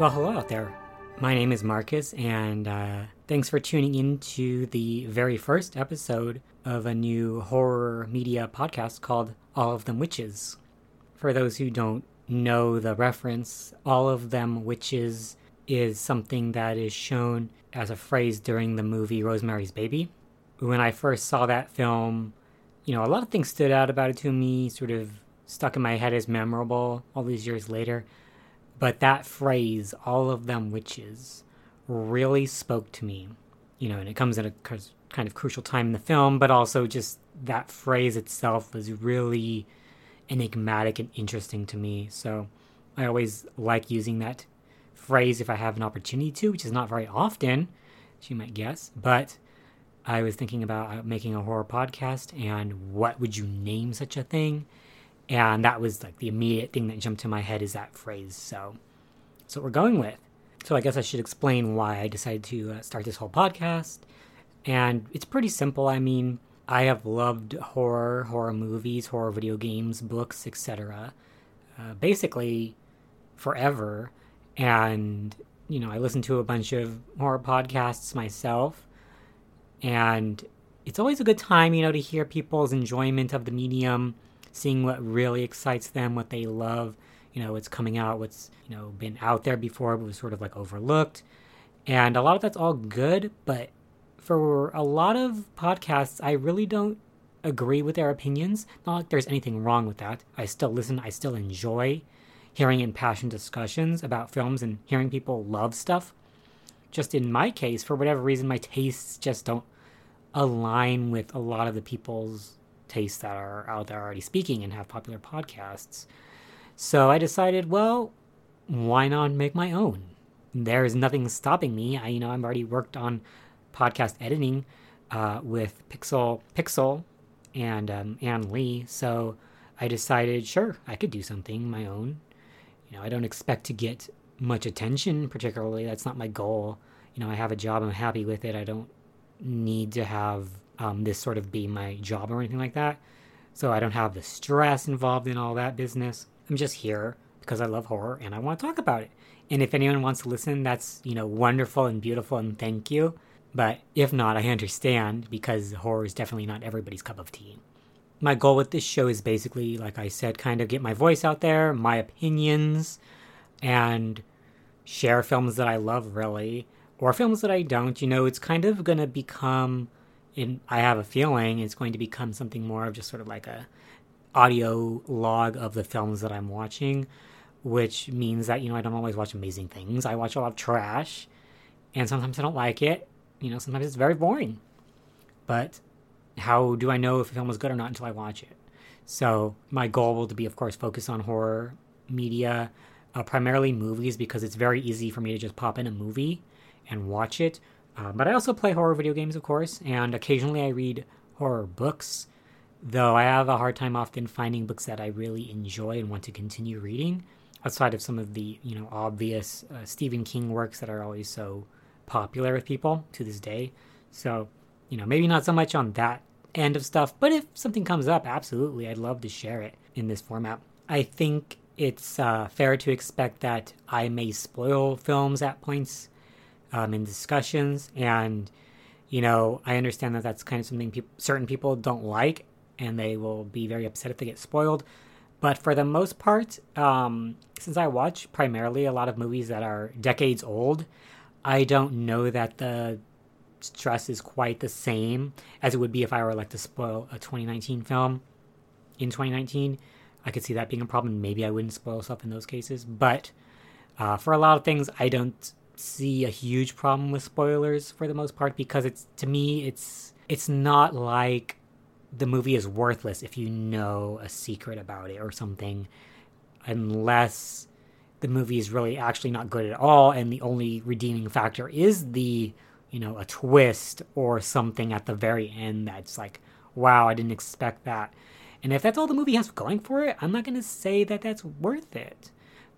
Well, hello out there. My name is Marcus, and uh, thanks for tuning in to the very first episode of a new horror media podcast called All of Them Witches. For those who don't know the reference, All of Them Witches is something that is shown as a phrase during the movie Rosemary's Baby. When I first saw that film, you know, a lot of things stood out about it to me, sort of stuck in my head as memorable all these years later. But that phrase, all of them witches, really spoke to me. You know, and it comes at a kind of crucial time in the film, but also just that phrase itself was really enigmatic and interesting to me. So I always like using that phrase if I have an opportunity to, which is not very often, as you might guess. But I was thinking about uh, making a horror podcast and what would you name such a thing? And that was like the immediate thing that jumped to my head is that phrase. So that's what we're going with. So I guess I should explain why I decided to uh, start this whole podcast. And it's pretty simple. I mean, I have loved horror, horror movies, horror video games, books, etc. Uh, basically, forever. And, you know, I listen to a bunch of horror podcasts myself. And it's always a good time, you know, to hear people's enjoyment of the medium seeing what really excites them, what they love. You know, what's coming out, what's, you know, been out there before but was sort of like overlooked. And a lot of that's all good, but for a lot of podcasts, I really don't agree with their opinions. Not like there's anything wrong with that. I still listen, I still enjoy hearing impassioned discussions about films and hearing people love stuff. Just in my case, for whatever reason, my tastes just don't align with a lot of the people's tastes that are out there already speaking and have popular podcasts. So I decided, well, why not make my own? There's nothing stopping me. I, you know, I've already worked on podcast editing uh, with Pixel Pixel and um, Ann Lee, so I decided, sure, I could do something my own. You know, I don't expect to get much attention, particularly. That's not my goal. You know, I have a job. I'm happy with it. I don't need to have um, this sort of be my job or anything like that. So I don't have the stress involved in all that business. I'm just here because I love horror and I want to talk about it. And if anyone wants to listen, that's, you know, wonderful and beautiful and thank you. But if not, I understand because horror is definitely not everybody's cup of tea. My goal with this show is basically, like I said, kind of get my voice out there, my opinions, and share films that I love, really, or films that I don't. You know, it's kind of going to become I have a feeling it's going to become something more of just sort of like a audio log of the films that I'm watching, which means that, you know, I don't always watch amazing things. I watch a lot of trash, and sometimes I don't like it. You know, sometimes it's very boring. But how do I know if a film is good or not until I watch it? So my goal will be, of course, focus on horror media, uh, primarily movies, because it's very easy for me to just pop in a movie and watch it uh, but I also play horror video games, of course, and occasionally I read horror books, though I have a hard time often finding books that I really enjoy and want to continue reading, outside of some of the, you know, obvious uh, Stephen King works that are always so popular with people to this day. So, you know, maybe not so much on that end of stuff, but if something comes up, absolutely, I'd love to share it in this format. I think it's uh, fair to expect that I may spoil films at points um, in discussions. And, you know, I understand that that's kind of something pe- certain people don't like and they will be very upset if they get spoiled. But for the most part, um, since I watch primarily a lot of movies that are decades old, I don't know that the stress is quite the same as it would be if I were like to spoil a 2019 film in 2019. I could see that being a problem. Maybe I wouldn't spoil stuff in those cases. But uh, for a lot of things, I don't see a huge problem with spoilers for the most part because it's to me it's it's not like the movie is worthless if you know a secret about it or something unless the movie is really actually not good at all and the only redeeming factor is the you know a twist or something at the very end that's like wow i didn't expect that. And if that's all the movie has going for it i'm not going to say that that's worth it.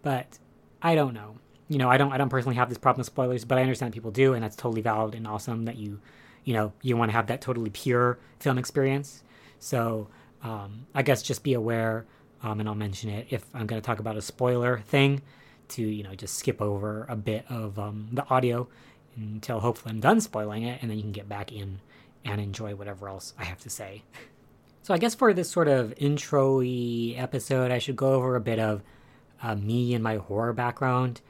But i don't know you know, I don't I don't personally have this problem with spoilers, but I understand people do, and that's totally valid and awesome that you, you know, you want to have that totally pure film experience. So um, I guess just be aware, um, and I'll mention it if I'm going to talk about a spoiler thing. to, you know, just skip over a bit of um, the audio until hopefully I'm done spoiling it, and then you can get back in and enjoy whatever else I have to say. So I guess for this sort of intro episode, I should go over a bit of uh, me and my horror background.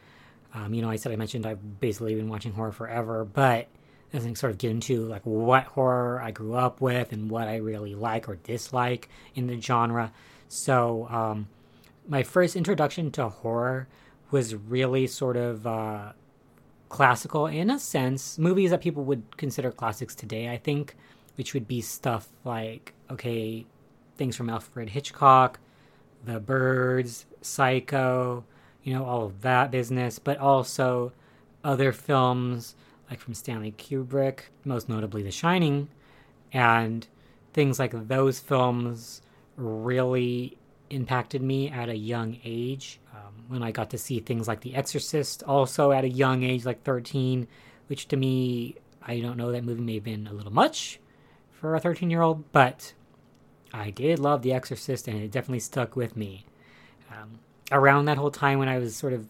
Um, you know, I said I mentioned I've basically been watching horror forever, but doesn't sort of get into like what horror I grew up with and what I really like or dislike in the genre. So um, my first introduction to horror was really sort of uh, classical in a sense. Movies that people would consider classics today, I think, which would be stuff like okay, things from Alfred Hitchcock, The Birds, Psycho, you know, all of that business, but also other films like from Stanley Kubrick, most notably The Shining, and things like those films really impacted me at a young age. Um, when I got to see things like The Exorcist, also at a young age, like 13, which to me, I don't know, that movie may have been a little much for a 13 year old, but I did love The Exorcist and it definitely stuck with me. Um, around that whole time when I was sort of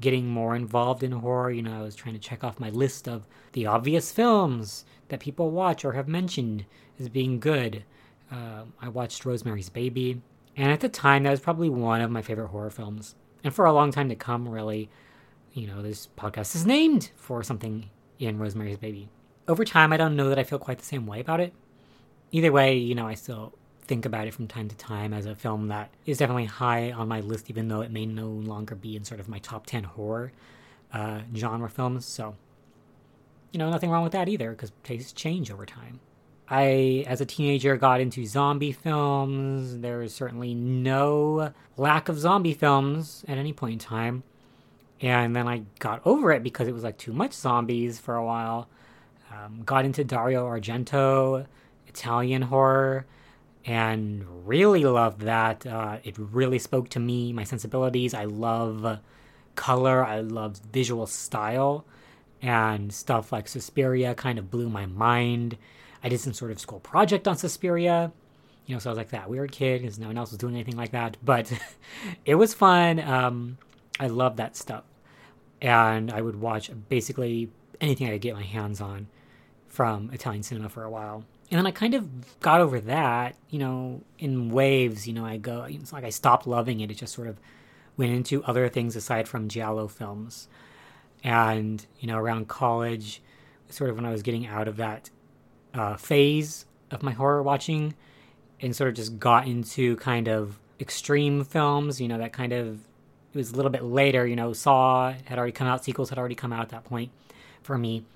getting more involved in horror. You know, I was trying to check off my list of the obvious films that people watch or have mentioned as being good. Uh, I watched Rosemary's Baby, and at the time, that was probably one of my favorite horror films. And for a long time to come, really, you know, this podcast is named for something in Rosemary's Baby. Over time, I don't know that I feel quite the same way about it. Either way, you know, I still think about it from time to time as a film that is definitely high on my list, even though it may no longer be in sort of my top 10 horror uh, genre films. So, you know, nothing wrong with that either, because tastes change over time. I, as a teenager, got into zombie films. There was certainly no lack of zombie films at any point in time. And then I got over it because it was like too much zombies for a while. Um, got into Dario Argento, Italian horror and really loved that. Uh, it really spoke to me, my sensibilities. I love color, I love visual style, and stuff like Suspiria kind of blew my mind. I did some sort of school project on Suspiria. You know, so I was like that weird kid because no one else was doing anything like that. But it was fun. Um, I love that stuff. And I would watch basically anything I could get my hands on from Italian cinema for a while and then I kind of got over that, you know, in waves. You know, I go, it's like I stopped loving it. It just sort of went into other things aside from giallo films. And you know, around college, sort of when I was getting out of that uh, phase of my horror watching, and sort of just got into kind of extreme films. You know, that kind of it was a little bit later. You know, Saw had already come out, sequels had already come out at that point for me.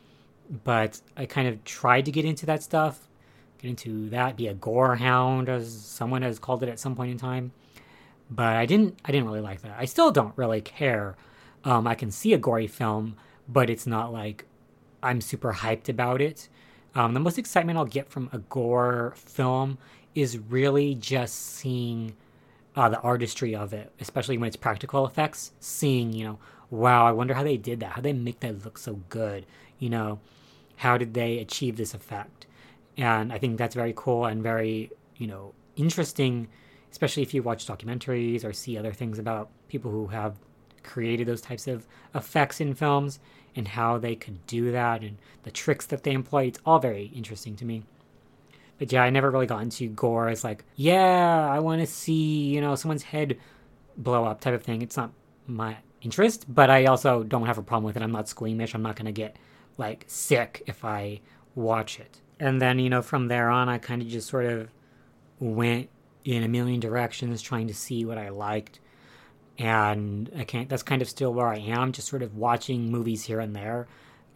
But I kind of tried to get into that stuff get into that, be a gore hound, as someone has called it at some point in time. But I didn't. I didn't really like that. I still don't really care. Um, I can see a gory film, but it's not like I'm super hyped about it. Um, the most excitement I'll get from a gore film is really just seeing uh, the artistry of it, especially when it's practical effects. Seeing, you know, wow, I wonder how they did that. How they make that look so good. You know, how did they achieve this effect? And I think that's very cool and very you know interesting, especially if you watch documentaries or see other things about people who have created those types of effects in films and how they could do that and the tricks that they employ. It's all very interesting to me. But yeah, I never really got into gore as like, yeah, I want to see, you know, someone's head blow up type of thing. It's not my interest, but I also don't have a problem with it. I'm not squeamish. I'm not going to get like sick if I watch it and then you know from there on i kind of just sort of went in a million directions trying to see what i liked. And i can't that's kind of still where i am just sort of watching movies here and there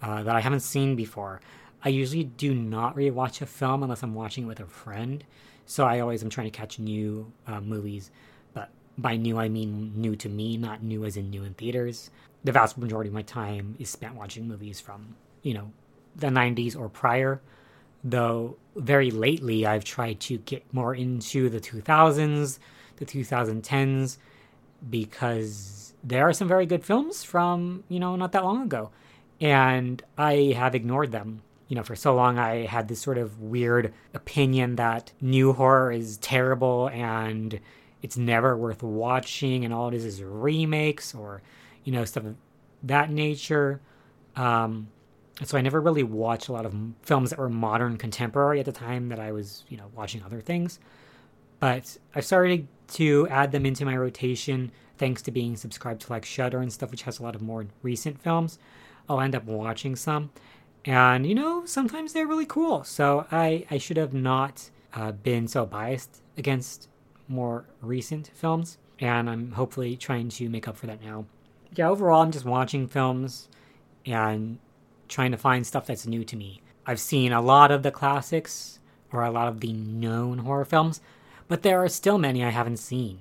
uh, that i haven't seen before. I usually do not rewatch a film unless i'm watching it with a friend. So i always am trying to catch new uh, movies. But by new i mean new to me not new as in new in theaters. The vast majority of my time is spent watching movies from you know the 90s or prior though very lately I've tried to get more into the 2000s, the 2010s, because there are some very good films from, you know, not that long ago. And I have ignored them. You know, for so long I had this sort of weird opinion that new horror is terrible and it's never worth watching, and all it is is remakes or, you know, stuff of that nature. Um, so I never really watched a lot of films that were modern contemporary at the time that I was, you know, watching other things. But I started to add them into my rotation thanks to being subscribed to like Shudder and stuff, which has a lot of more recent films. I'll end up watching some, and you know, sometimes they're really cool. So I I should have not uh, been so biased against more recent films, and I'm hopefully trying to make up for that now. Yeah, overall, I'm just watching films and trying to find stuff that's new to me. I've seen a lot of the classics or a lot of the known horror films, but there are still many I haven't seen.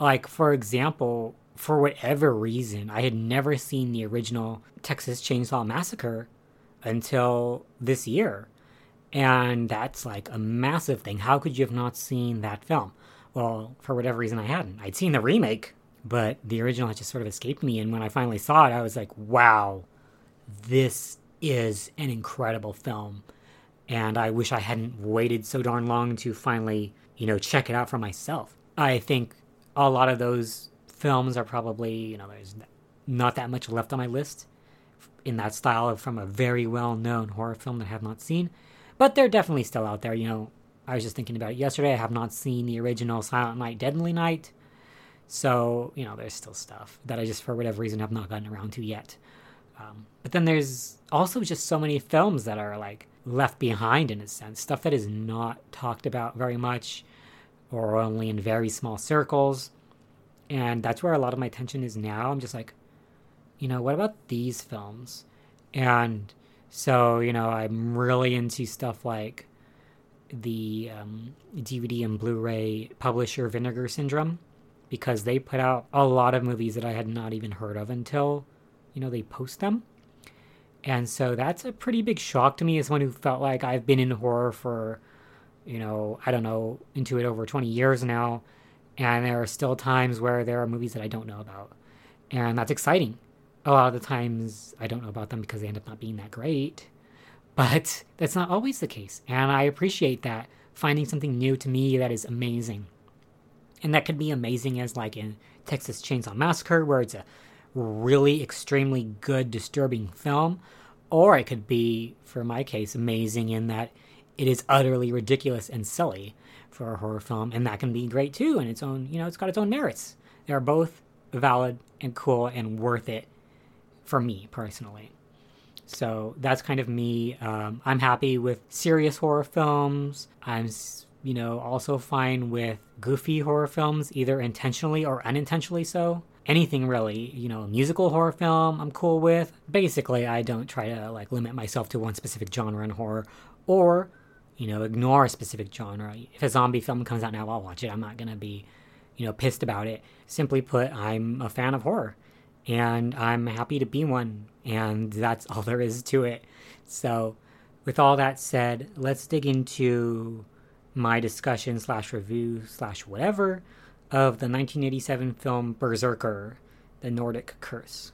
Like, for example, for whatever reason, I had never seen the original Texas Chainsaw Massacre until this year. And that's like a massive thing. How could you have not seen that film? Well, for whatever reason, I hadn't. I'd seen the remake, but the original had just sort of escaped me. And when I finally saw it, I was like, wow, this is an incredible film. And I wish I hadn't waited so darn long to finally, you know, check it out for myself. I think a lot of those films are probably, you know, there's not that much left on my list in that style from a very well known horror film that I have not seen. But they're definitely still out there. You know, I was just thinking about it yesterday. I have not seen the original Silent Night, Deadly Night. So, you know, there's still stuff that I just, for whatever reason, have not gotten around to yet. Um, but then there's also just so many films that are like left behind in a sense, stuff that is not talked about very much or only in very small circles. And that's where a lot of my attention is now. I'm just like, you know, what about these films? And so, you know, I'm really into stuff like the um, DVD and Blu ray publisher Vinegar Syndrome because they put out a lot of movies that I had not even heard of until, you know, they post them. And so that's a pretty big shock to me as someone who felt like I've been in horror for, you know, I don't know, into it over 20 years now. And there are still times where there are movies that I don't know about. And that's exciting a lot of the times I don't know about them because they end up not being that great. But that's not always the case. And I appreciate that finding something new to me that is amazing. And that could be amazing as like in Texas Chainsaw Massacre, where it's a really extremely good, disturbing film. Or it could be, for my case, amazing in that it is utterly ridiculous and silly for a horror film. And that can be great too, and its own, you know, it's got its own merits. They are both valid and cool and worth it for me personally. So that's kind of me. Um, I'm happy with serious horror films. I'm, you know, also fine with goofy horror films, either intentionally or unintentionally so. Anything really, you know, musical horror film, I'm cool with. Basically, I don't try to like limit myself to one specific genre in horror or, you know, ignore a specific genre. If a zombie film comes out now, I'll watch it. I'm not going to be, you know, pissed about it. Simply put, I'm a fan of horror and I'm happy to be one. And that's all there is to it. So, with all that said, let's dig into my discussion slash review slash whatever of the 1987 film Berserker, The Nordic Curse.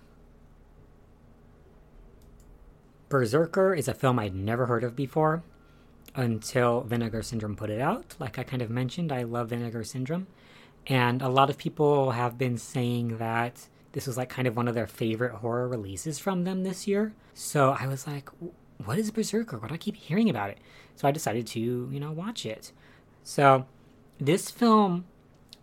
Berserker is a film I'd never heard of before until Vinegar Syndrome put it out. Like I kind of mentioned, I love Vinegar Syndrome. And a lot of people have been saying that this was like kind of one of their favorite horror releases from them this year. So I was like, what is Berserker? Why do I keep hearing about it? So I decided to, you know, watch it. So this film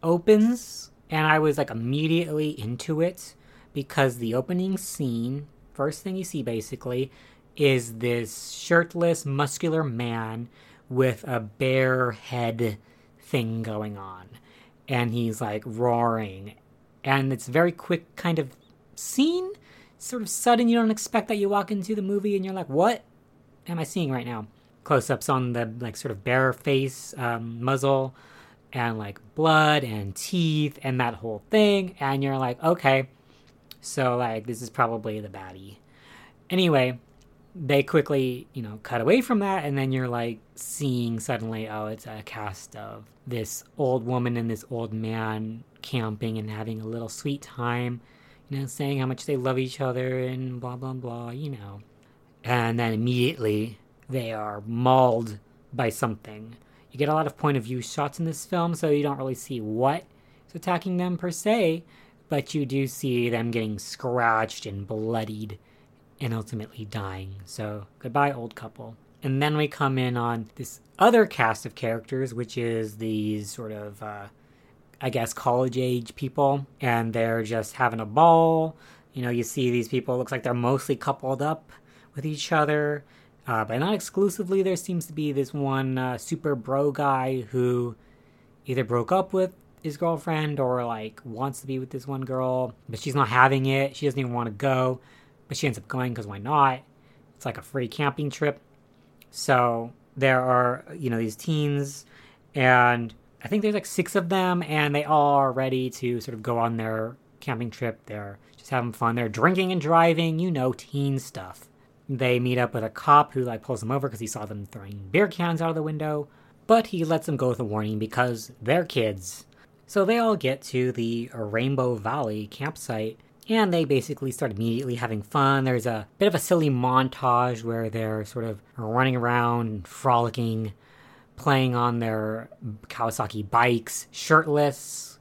opens and I was like immediately into it because the opening scene, first thing you see basically, is this shirtless, muscular man with a bear head thing going on. And he's like roaring. And it's very quick kind of scene sort of sudden. You don't expect that you walk into the movie and you're like what am i seeing right now? Close-ups on the like sort of bear face um, muzzle and like blood and teeth and that whole thing and you're like okay so like this is probably the baddie anyway they quickly you know cut away from that and then you're like seeing suddenly oh it's a cast of this old woman and this old man camping and having a little sweet time, you know, saying how much they love each other and blah, blah, blah, you know. And then immediately they are mauled by something. You get a lot of point of view shots in this film, so you don't really see what is attacking them per se, but you do see them getting scratched and bloodied and ultimately dying. So, goodbye, old couple. And then we come in on this other cast of characters, which is these sort of, uh, I guess, college age people, and they're just having a ball. You know, you see these people, looks like they're mostly coupled up with each other, uh, but not exclusively. There seems to be this one uh, super bro guy who either broke up with his girlfriend or like wants to be with this one girl, but she's not having it. She doesn't even want to go, but she ends up going because why not? It's like a free camping trip. So there are, you know, these teens, and I think there's like six of them, and they all are ready to sort of go on their camping trip. They're just having fun. They're drinking and driving, you know, teen stuff. They meet up with a cop who like pulls them over because he saw them throwing beer cans out of the window, but he lets them go with a warning because they're kids. So they all get to the Rainbow Valley campsite and they basically start immediately having fun. There's a bit of a silly montage where they're sort of running around, frolicking, playing on their Kawasaki bikes, shirtless,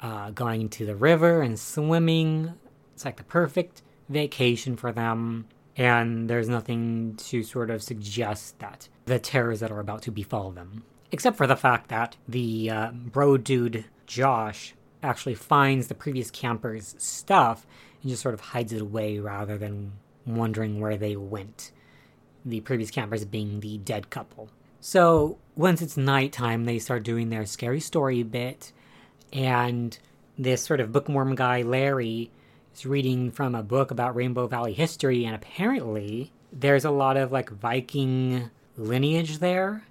uh, going to the river and swimming. It's like the perfect vacation for them. And there's nothing to sort of suggest that the terrors that are about to befall them. Except for the fact that the uh, bro dude, Josh, actually finds the previous camper's stuff and just sort of hides it away rather than wondering where they went. The previous campers being the dead couple. So once it's nighttime, they start doing their scary story bit, and this sort of bookworm guy, Larry, is reading from a book about Rainbow Valley history, and apparently there's a lot of like Viking lineage there.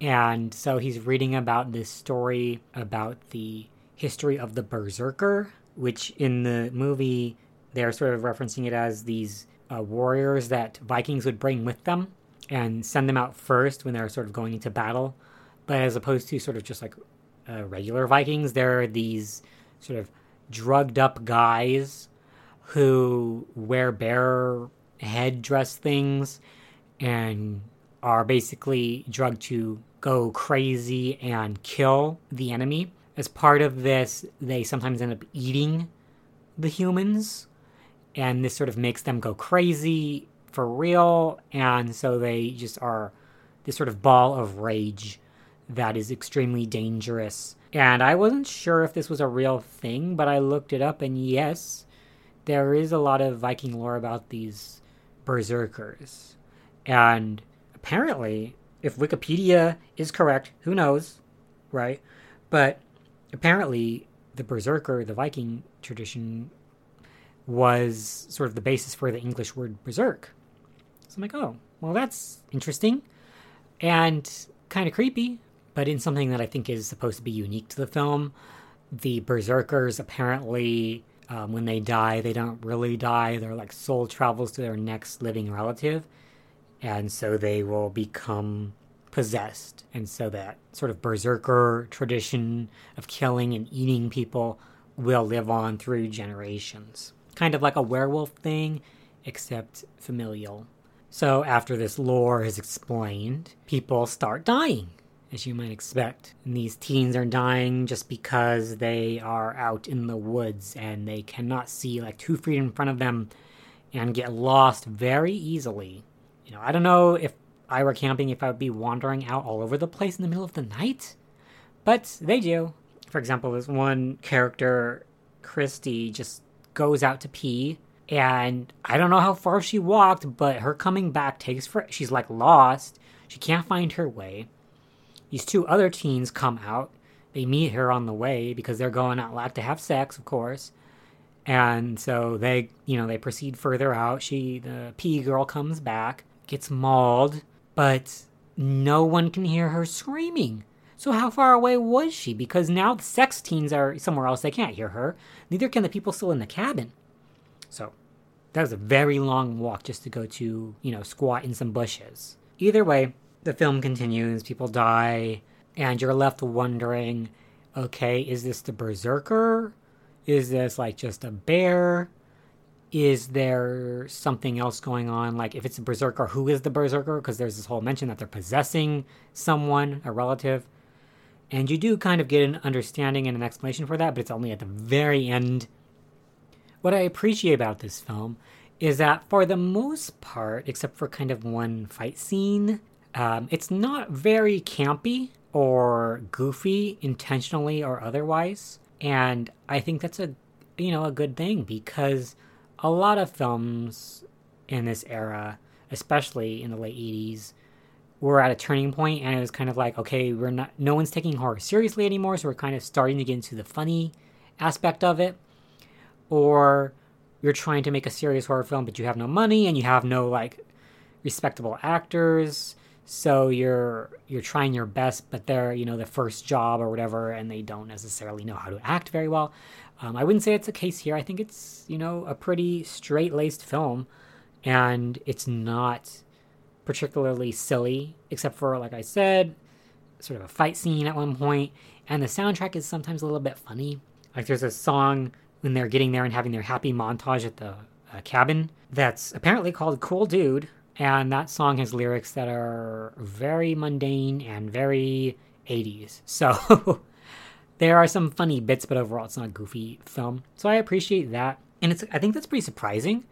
And so he's reading about this story about the history of the Berserker, which in the movie they're sort of referencing it as these uh, warriors that Vikings would bring with them and send them out first when they're sort of going into battle. But as opposed to sort of just like uh, regular Vikings, there are these sort of drugged up guys who wear bear head dress things and are basically drugged to go crazy and kill the enemy as part of this, they sometimes end up eating the humans, and this sort of makes them go crazy for real, and so they just are this sort of ball of rage that is extremely dangerous. And I wasn't sure if this was a real thing, but I looked it up, and yes, there is a lot of Viking lore about these berserkers. And apparently, if Wikipedia is correct, who knows, right? But apparently the berserker, the Viking tradition, was sort of the basis for the English word berserk. So I'm like, oh, well, that's interesting and kind of creepy, but in something that I think is supposed to be unique to the film. The berserkers apparently, um, when they die, they don't really die. Their like soul travels to their next living relative, and so they will become possessed. And so that sort of berserker tradition of killing and eating people will live on through generations. Kind of like a werewolf thing, except familial. So after this lore is explained, people start dying, as you might expect. And these teens are dying just because they are out in the woods and they cannot see like two feet in front of them and get lost very easily. You know, I don't know if I were camping if I would be wandering out all over the place in the middle of the night. But they do. For example, this one character, Christy, just goes out to pee. And I don't know how far she walked, but her coming back takes for she's like lost. She can't find her way. These two other teens come out. They meet her on the way because they're going out like to have sex, of course. And so they, you know, they proceed further out. She, the pee girl, comes back, gets mauled, but no one can hear her screaming. So how far away was she? Because now the sex teens are somewhere else. They can't hear her. Neither can the people still in the cabin. So that was a very long walk just to go to, you know, squat in some bushes. Either way, the film continues, people die, and you're left wondering, okay, is this the berserker? Is this like just a bear? is there something else going on? Like, if it's a berserker, who is the berserker? Because there's this whole mention that they're possessing someone, a relative. And you do kind of get an understanding and an explanation for that, but it's only at the very end. What I appreciate about this film is that, for the most part, except for kind of one fight scene, um, it's not very campy or goofy intentionally or otherwise. And I think that's a you know a good thing because a lot of films in this era, especially in the late 80s, were at a turning point and it was kind of like, okay, we're not no one's taking horror seriously anymore, so we're kind of starting to get into the funny aspect of it. Or you're trying to make a serious horror film but you have no money and you have no like respectable actors so you're you're trying your best but they're you know the first job or whatever and they don't necessarily know how to act very well um, I wouldn't say it's a case here. I think it's, you know, a pretty straight laced film, and it's not particularly silly, except for, like I said, sort of a fight scene at one point, and the soundtrack is sometimes a little bit funny. Like there's a song when they're getting there and having their happy montage at the uh, cabin that's apparently called Cool Dude, and that song has lyrics that are very mundane and very 80s. So there are some funny bits, but overall it's not a goofy film. So I appreciate that. And it's I think that's pretty surprising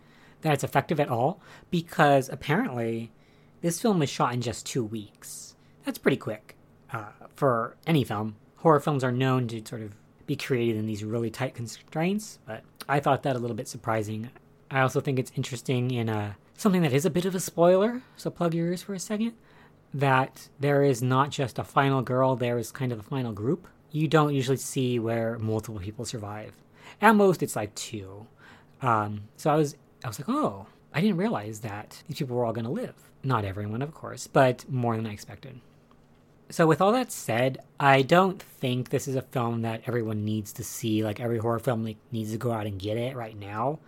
that it's effective at all because apparently this film was shot in just two weeks. That's pretty quick uh, for any film. Horror films are known to sort of be created in these really tight constraints, but I thought that a little bit surprising. I also think it's interesting in a, something that is a bit of a spoiler, so plug your ears for a second, that there is not just a final girl, there is kind of a final group you don't usually see where multiple people survive. At most, it's like two. Um, so I was, I was like, oh, I didn't realize that these people were all going to live. Not everyone, of course, but more than I expected. So, with all that said, I don't think this is a film that everyone needs to see. Like, every horror film like, needs to go out and get it right now.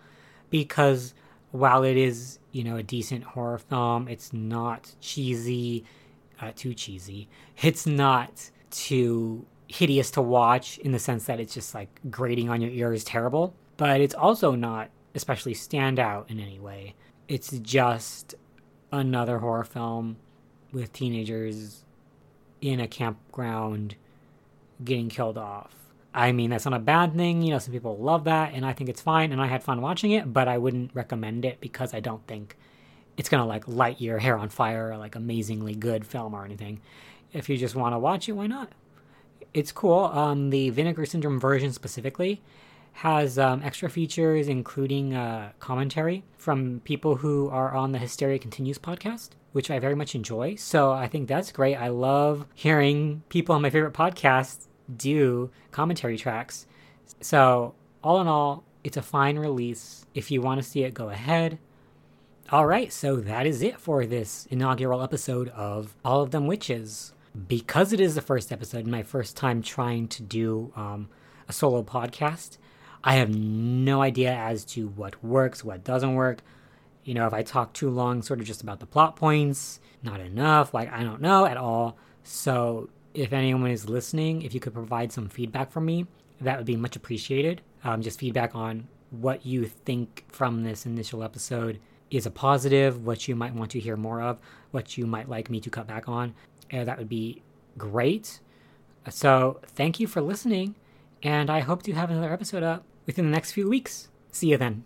Because while it is, you know, a decent horror film, it's not cheesy, uh, too cheesy. It's not too hideous to watch in the sense that it's just like grating on your ears terrible, but it's also not especially stand out in any way. It's just another horror film with teenagers in a campground getting killed off. I mean, that's not a bad thing. You know, some people love that, and I think it's fine, and I had fun watching it, but I wouldn't recommend it because I don't think it's gonna like light your hair on fire or like amazingly good film or anything. If you just want to watch it, why not? it's cool. Um, the Vinegar Syndrome version specifically has um, extra features, including uh, commentary from people who are on the Hysteria Continues podcast, which I very much enjoy. So I think that's great. I love hearing people on my favorite podcasts do commentary tracks. So, all in all, it's a fine release. If you want to see it, go ahead. All right, so that is it for this inaugural episode of All of Them Witches because it is the first episode, my first time trying to do um, a solo podcast, I have no idea as to what works, what doesn't work. You know, if I talk too long, sort of just about the plot points, not enough, like I don't know at all. So, if anyone is listening, if you could provide some feedback for me, that would be much appreciated. Um, just feedback on what you think from this initial episode is a positive, what you might want to hear more of, what you might like me to cut back on uh, that would be great. So thank you for listening, and I hope to have another episode up within the next few weeks. See you then.